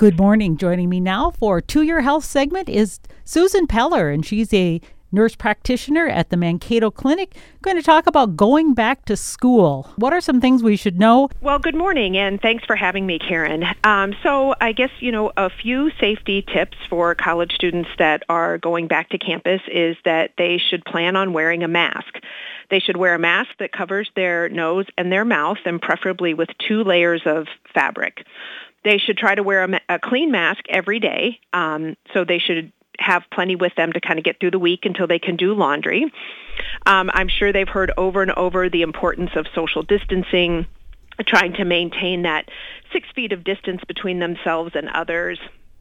Good morning. Joining me now for To Your Health segment is Susan Peller, and she's a nurse practitioner at the Mankato Clinic. Going to talk about going back to school. What are some things we should know? Well, good morning, and thanks for having me, Karen. Um, so, I guess, you know, a few safety tips for college students that are going back to campus is that they should plan on wearing a mask. They should wear a mask that covers their nose and their mouth, and preferably with two layers of fabric. They should try to wear a, a clean mask every day. Um, so they should have plenty with them to kind of get through the week until they can do laundry. Um, I'm sure they've heard over and over the importance of social distancing, trying to maintain that six feet of distance between themselves and others.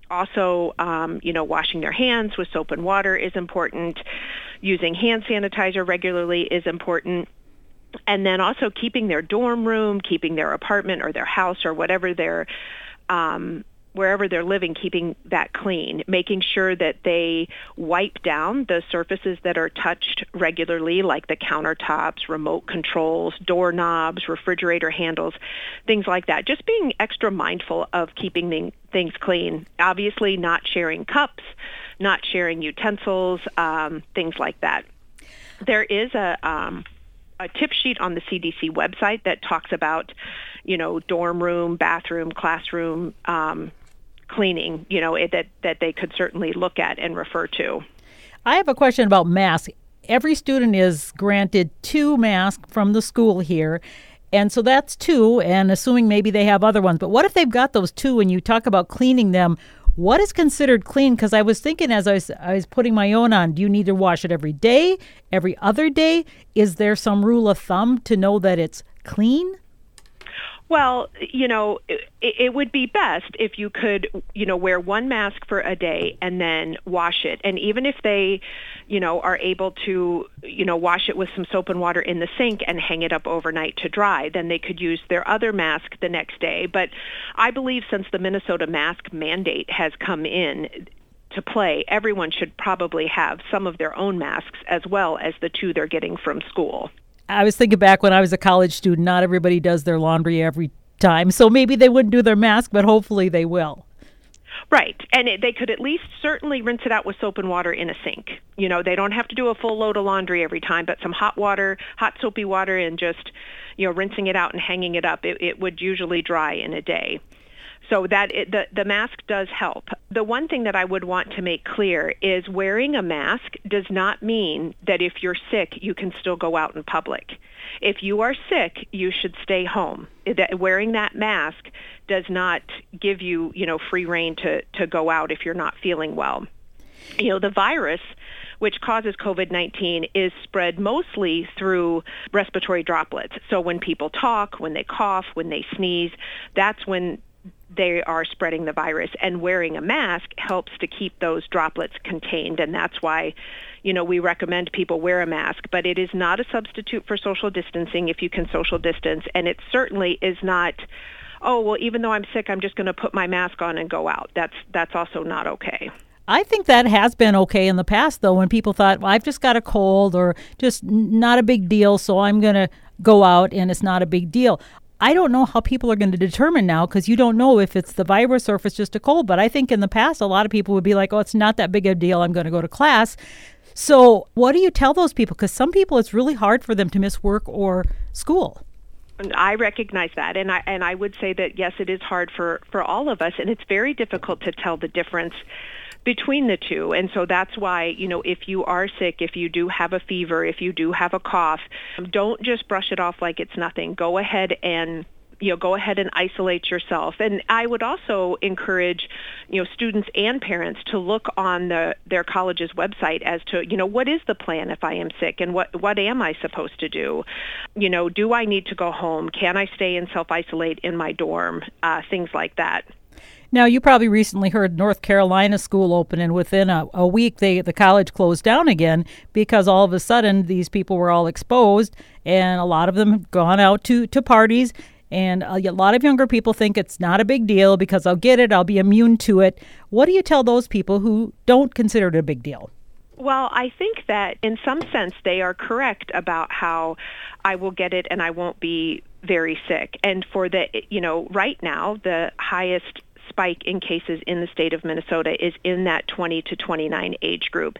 Also, um, you know, washing their hands with soap and water is important. Using hand sanitizer regularly is important and then also keeping their dorm room, keeping their apartment or their house or whatever their um, wherever they're living, keeping that clean, making sure that they wipe down the surfaces that are touched regularly, like the countertops, remote controls, doorknobs, refrigerator handles, things like that. Just being extra mindful of keeping things clean. Obviously, not sharing cups, not sharing utensils, um, things like that. There is a um, a tip sheet on the CDC website that talks about, you know, dorm room, bathroom, classroom um, cleaning. You know, it, that that they could certainly look at and refer to. I have a question about masks. Every student is granted two masks from the school here. And so that's two, and assuming maybe they have other ones. But what if they've got those two and you talk about cleaning them? What is considered clean? Because I was thinking as I was, I was putting my own on, do you need to wash it every day, every other day? Is there some rule of thumb to know that it's clean? Well, you know, it, it, would be best if you could, you know, wear one mask for a day and then wash it. And even if they, you know, are able to, you know, wash it with some soap and water in the sink and hang it up overnight to dry, then they could use their other mask the next day. But I believe since the Minnesota mask mandate has come in, to play, everyone should probably have some of their own masks as well as the two they're getting from school. I was thinking back when I was a college student, not everybody does their laundry every time. So maybe they wouldn't do their mask, but hopefully they will. Right. And it, they could at least certainly rinse it out with soap and water in a sink. You know, they don't have to do a full load of laundry every time, but some hot water, hot soapy water, and just, you know, rinsing it out and hanging it up, it, it would usually dry in a day. So that it, the the mask does help. The one thing that I would want to make clear is wearing a mask does not mean that if you're sick you can still go out in public. If you are sick, you should stay home. That, wearing that mask does not give you, you know, free rein to to go out if you're not feeling well. You know, the virus which causes COVID-19 is spread mostly through respiratory droplets. So when people talk, when they cough, when they sneeze, that's when they are spreading the virus and wearing a mask helps to keep those droplets contained and that's why you know we recommend people wear a mask. But it is not a substitute for social distancing if you can social distance and it certainly is not oh well even though I'm sick I'm just going to put my mask on and go out. That's that's also not okay. I think that has been okay in the past, though, when people thought, well, I've just got a cold or just not a big deal, so I'm going to go out and it's not a big deal. I don't know how people are going to determine now because you don't know if it's the virus or if it's just a cold. But I think in the past, a lot of people would be like, oh, it's not that big a deal. I'm going to go to class. So, what do you tell those people? Because some people, it's really hard for them to miss work or school. I recognize that, and I and I would say that yes, it is hard for for all of us, and it's very difficult to tell the difference between the two. And so that's why, you know, if you are sick, if you do have a fever, if you do have a cough, don't just brush it off like it's nothing. Go ahead and you know go ahead and isolate yourself. And i would also encourage you know students and parents to look on the their college's website as to you know what is the plan if i am sick and what what am i supposed to do? You know do i need to go home? Can i stay and self isolate in my dorm? Uh, things like that now, you probably recently heard North Carolina school open, and within a, a week, they the college closed down again because all of a sudden these people were all exposed, and a lot of them have gone out to, to parties. And a, a lot of younger people think it's not a big deal because I'll get it, I'll be immune to it. What do you tell those people who don't consider it a big deal? Well, I think that in some sense they are correct about how I will get it and I won't be very sick. And for the, you know, right now, the highest spike in cases in the state of Minnesota is in that 20 to 29 age group.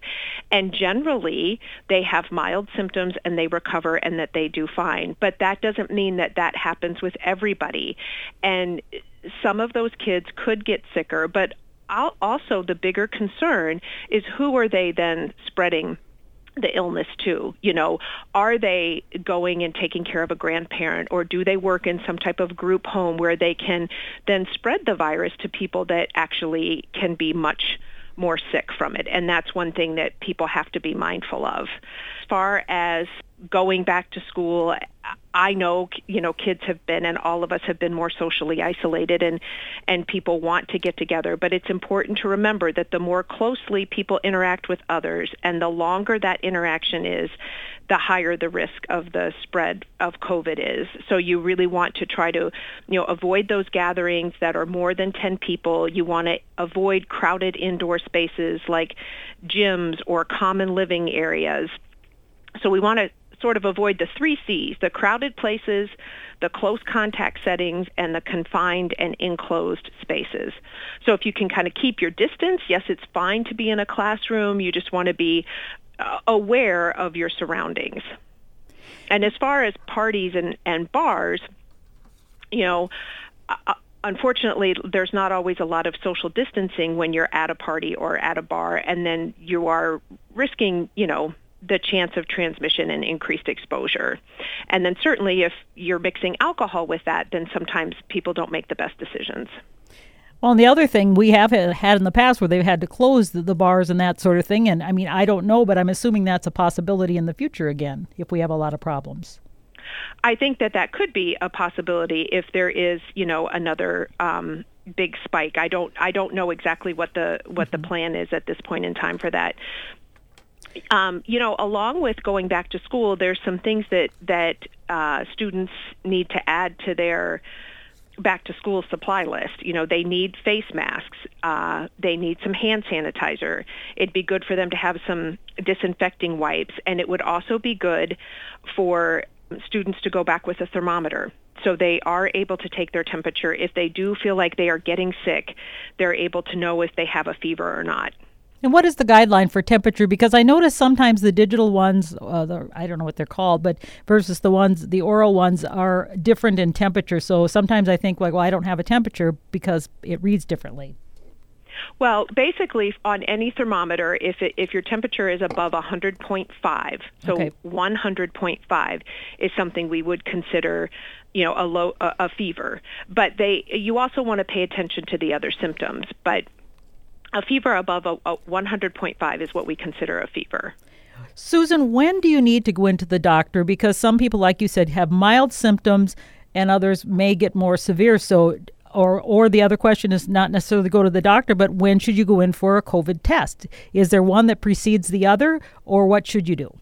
And generally, they have mild symptoms and they recover and that they do fine. But that doesn't mean that that happens with everybody. And some of those kids could get sicker, but also the bigger concern is who are they then spreading the illness too. You know, are they going and taking care of a grandparent or do they work in some type of group home where they can then spread the virus to people that actually can be much more sick from it. And that's one thing that people have to be mindful of. As far as going back to school, I know, you know, kids have been and all of us have been more socially isolated and and people want to get together, but it's important to remember that the more closely people interact with others and the longer that interaction is, the higher the risk of the spread of COVID is. So you really want to try to, you know, avoid those gatherings that are more than 10 people. You want to avoid crowded indoor spaces like gyms or common living areas. So we want to sort of avoid the three C's, the crowded places, the close contact settings, and the confined and enclosed spaces. So if you can kind of keep your distance, yes, it's fine to be in a classroom. You just want to be uh, aware of your surroundings. And as far as parties and, and bars, you know, uh, unfortunately, there's not always a lot of social distancing when you're at a party or at a bar, and then you are risking, you know, the chance of transmission and increased exposure. And then certainly if you're mixing alcohol with that, then sometimes people don't make the best decisions. Well, and the other thing we have had in the past where they've had to close the, the, bars and that sort of thing. And I mean, I don't know, but I'm assuming that's a possibility in the future again if we have a lot of problems. I think that that could be a possibility if there is, you know, another um, big spike. I don't, I don't know exactly what the what mm-hmm. the plan is at this point in time for that. Um, you know, along with going back to school, there's some things that that uh, students need to add to their back to school supply list. You know, they need face masks. Uh, they need some hand sanitizer. It'd be good for them to have some disinfecting wipes, and it would also be good for students to go back with a thermometer. So they are able to take their temperature. If they do feel like they are getting sick, they're able to know if they have a fever or not. And what is the guideline for temperature? Because I notice sometimes the digital ones, uh, the, I don't know what they're called, but versus the ones, the oral ones are different in temperature. So sometimes I think, like, well, I don't have a temperature because it reads differently. Well, basically, on any thermometer, if it, if your temperature is above 100.5, so okay. 100.5 is something we would consider, you know, a low a, a fever. But they, you also want to pay attention to the other symptoms. But a fever above a, a 100.5 is what we consider a fever. Susan, when do you need to go into the doctor? Because some people, like you said, have mild symptoms and others may get more severe. So, or, or the other question is not necessarily go to the doctor, but when should you go in for a COVID test? Is there one that precedes the other, or what should you do?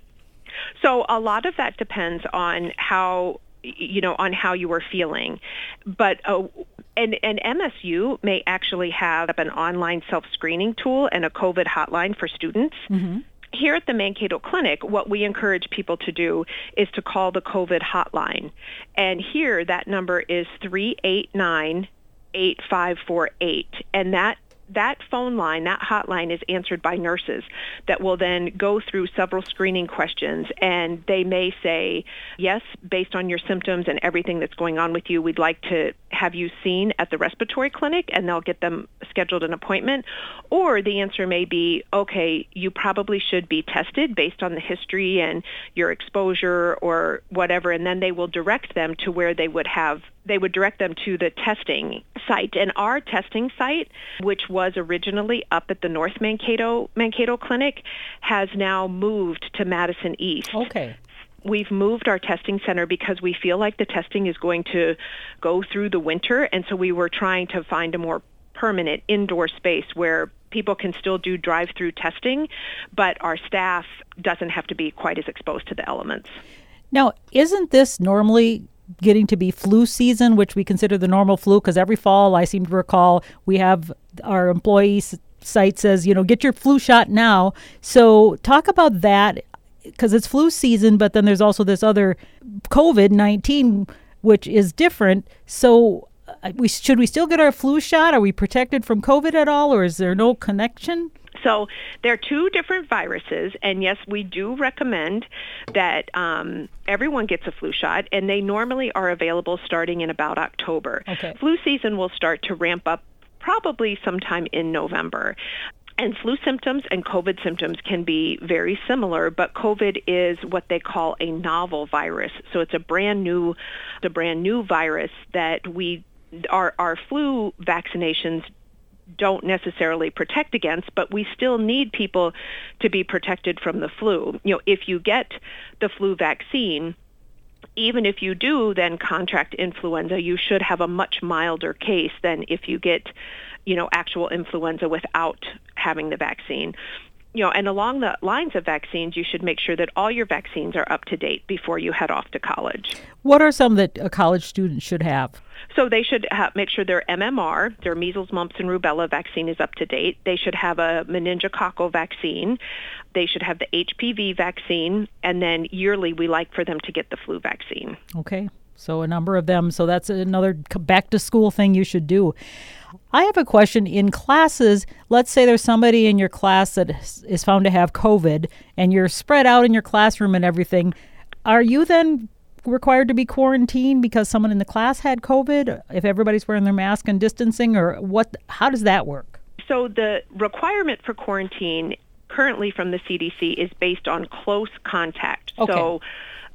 So, a lot of that depends on how you know on how you are feeling but uh, and, and MSU may actually have an online self-screening tool and a COVID hotline for students. Mm-hmm. Here at the Mankato Clinic, what we encourage people to do is to call the COVID hotline. And here that number is 389 8548. And that that phone line, that hotline is answered by nurses that will then go through several screening questions and they may say, yes, based on your symptoms and everything that's going on with you, we'd like to have you seen at the respiratory clinic and they'll get them scheduled an appointment. Or the answer may be, okay, you probably should be tested based on the history and your exposure or whatever, and then they will direct them to where they would have they would direct them to the testing site. And our testing site, which was originally up at the North Mankato Mankato Clinic, has now moved to Madison East. Okay we've moved our testing center because we feel like the testing is going to go through the winter and so we were trying to find a more permanent indoor space where people can still do drive-through testing but our staff doesn't have to be quite as exposed to the elements. Now, isn't this normally getting to be flu season, which we consider the normal flu, because every fall I seem to recall we have our employees site says, you know, get your flu shot now. So talk about that because it's flu season, but then there's also this other COVID 19, which is different. So uh, we should we still get our flu shot? Are we protected from COVID at all, or is there no connection? So they're two different viruses, and yes, we do recommend that um, everyone gets a flu shot, and they normally are available starting in about October. Okay. Flu season will start to ramp up probably sometime in November. And flu symptoms and COVID symptoms can be very similar, but COVID is what they call a novel virus. So it's a brand new, the brand new virus that we our our flu vaccinations don't necessarily protect against, but we still need people to be protected from the flu. You know, if you get the flu vaccine, even if you do then contract influenza, you should have a much milder case than if you get, you know, actual influenza without having the vaccine. You know, and along the lines of vaccines, you should make sure that all your vaccines are up to date before you head off to college. What are some that a college student should have? So they should have, make sure their MMR, their measles, mumps, and rubella vaccine is up to date. They should have a meningococcal vaccine. They should have the HPV vaccine, and then yearly we like for them to get the flu vaccine. Okay, so a number of them. So that's another back to school thing you should do. I have a question in classes. Let's say there's somebody in your class that is found to have COVID, and you're spread out in your classroom and everything. Are you then required to be quarantined because someone in the class had COVID? If everybody's wearing their mask and distancing, or what? How does that work? So the requirement for quarantine currently from the CDC is based on close contact. Okay. So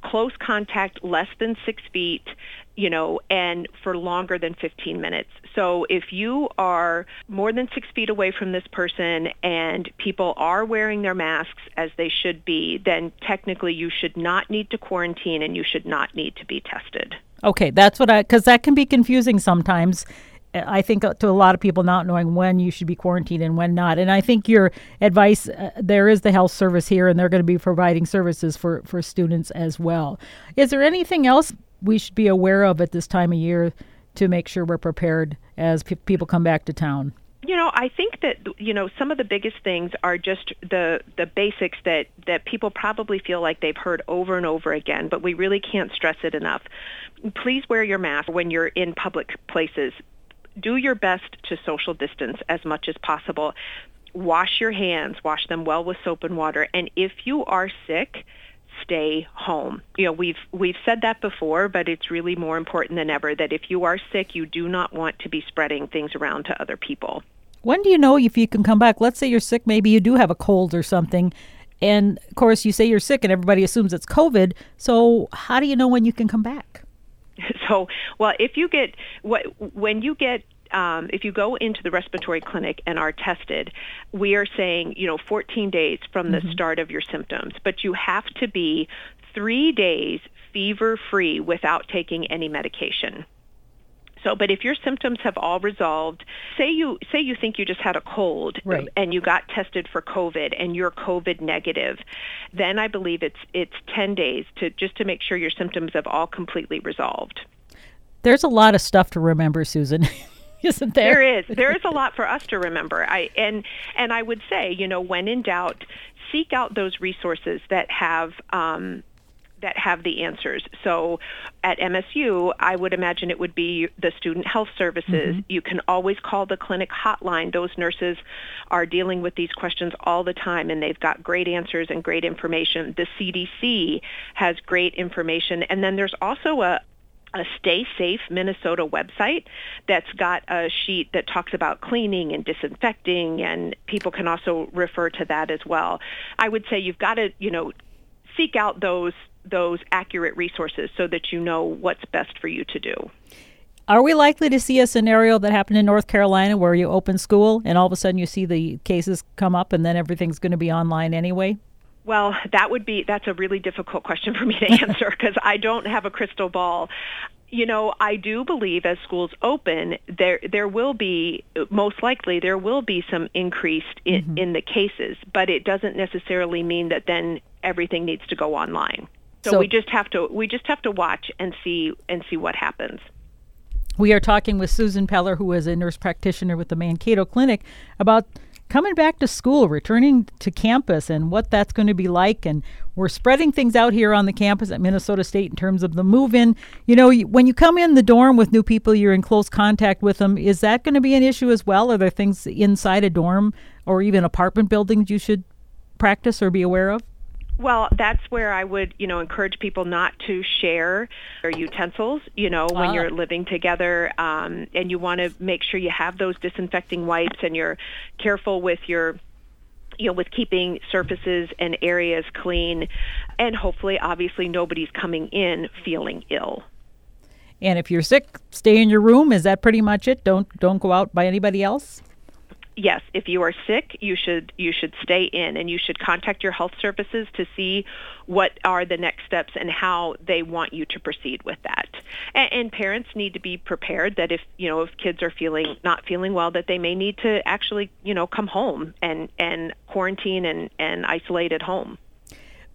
close contact less than six feet, you know, and for longer than 15 minutes. So if you are more than six feet away from this person and people are wearing their masks as they should be, then technically you should not need to quarantine and you should not need to be tested. Okay, that's what I, because that can be confusing sometimes. I think uh, to a lot of people not knowing when you should be quarantined and when not. And I think your advice uh, there is the health service here, and they're going to be providing services for for students as well. Is there anything else we should be aware of at this time of year to make sure we're prepared as pe- people come back to town? You know, I think that you know some of the biggest things are just the the basics that that people probably feel like they've heard over and over again, but we really can't stress it enough. Please wear your mask when you're in public places do your best to social distance as much as possible. Wash your hands, wash them well with soap and water. And if you are sick, stay home. You know, we've we've said that before, but it's really more important than ever that if you are sick, you do not want to be spreading things around to other people. When do you know if you can come back? Let's say you're sick, maybe you do have a cold or something. And of course, you say you're sick and everybody assumes it's COVID. So, how do you know when you can come back? So, well, if you get what when you get um, if you go into the respiratory clinic and are tested, we are saying you know 14 days from the mm-hmm. start of your symptoms, but you have to be three days fever free without taking any medication. So, but if your symptoms have all resolved, say you say you think you just had a cold right. and you got tested for COVID and you're COVID negative, then I believe it's it's 10 days to just to make sure your symptoms have all completely resolved. There's a lot of stuff to remember, Susan. Isn't there? There is. There is a lot for us to remember. I and and I would say, you know, when in doubt, seek out those resources that have um, that have the answers. So at MSU, I would imagine it would be the student health services. Mm-hmm. You can always call the clinic hotline. Those nurses are dealing with these questions all the time and they've got great answers and great information. The CDC has great information. And then there's also a, a Stay Safe Minnesota website that's got a sheet that talks about cleaning and disinfecting and people can also refer to that as well. I would say you've got to, you know, seek out those those accurate resources so that you know what's best for you to do. Are we likely to see a scenario that happened in North Carolina where you open school and all of a sudden you see the cases come up and then everything's going to be online anyway? Well, that would be that's a really difficult question for me to answer because I don't have a crystal ball. You know, I do believe as schools open, there there will be most likely there will be some increase in, mm-hmm. in the cases, but it doesn't necessarily mean that then everything needs to go online. So, so we just have to we just have to watch and see and see what happens. We are talking with Susan Peller, who is a nurse practitioner with the Mankato Clinic, about coming back to school, returning to campus, and what that's going to be like. And we're spreading things out here on the campus at Minnesota State in terms of the move in. You know, when you come in the dorm with new people, you're in close contact with them. Is that going to be an issue as well? Are there things inside a dorm or even apartment buildings you should practice or be aware of? Well, that's where I would, you know, encourage people not to share their utensils, you know, when ah. you're living together. Um, and you want to make sure you have those disinfecting wipes and you're careful with your you know, with keeping surfaces and areas clean, and hopefully, obviously, nobody's coming in feeling ill. And if you're sick, stay in your room. Is that pretty much it? Don't don't go out by anybody else yes, if you are sick, you should you should stay in and you should contact your health services to see what are the next steps and how they want you to proceed with that. And, and parents need to be prepared that if you know if kids are feeling not feeling well, that they may need to actually you know come home and and quarantine and and isolate at home.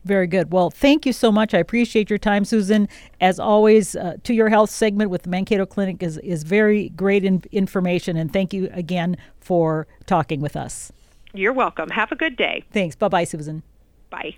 Very good. Well, thank you so much. I appreciate your time, Susan. As always, uh, to your health segment with the Mankato Clinic is, is very great in, information. And thank you again for talking with us. You're welcome. Have a good day. Thanks. Bye bye, Susan. Bye.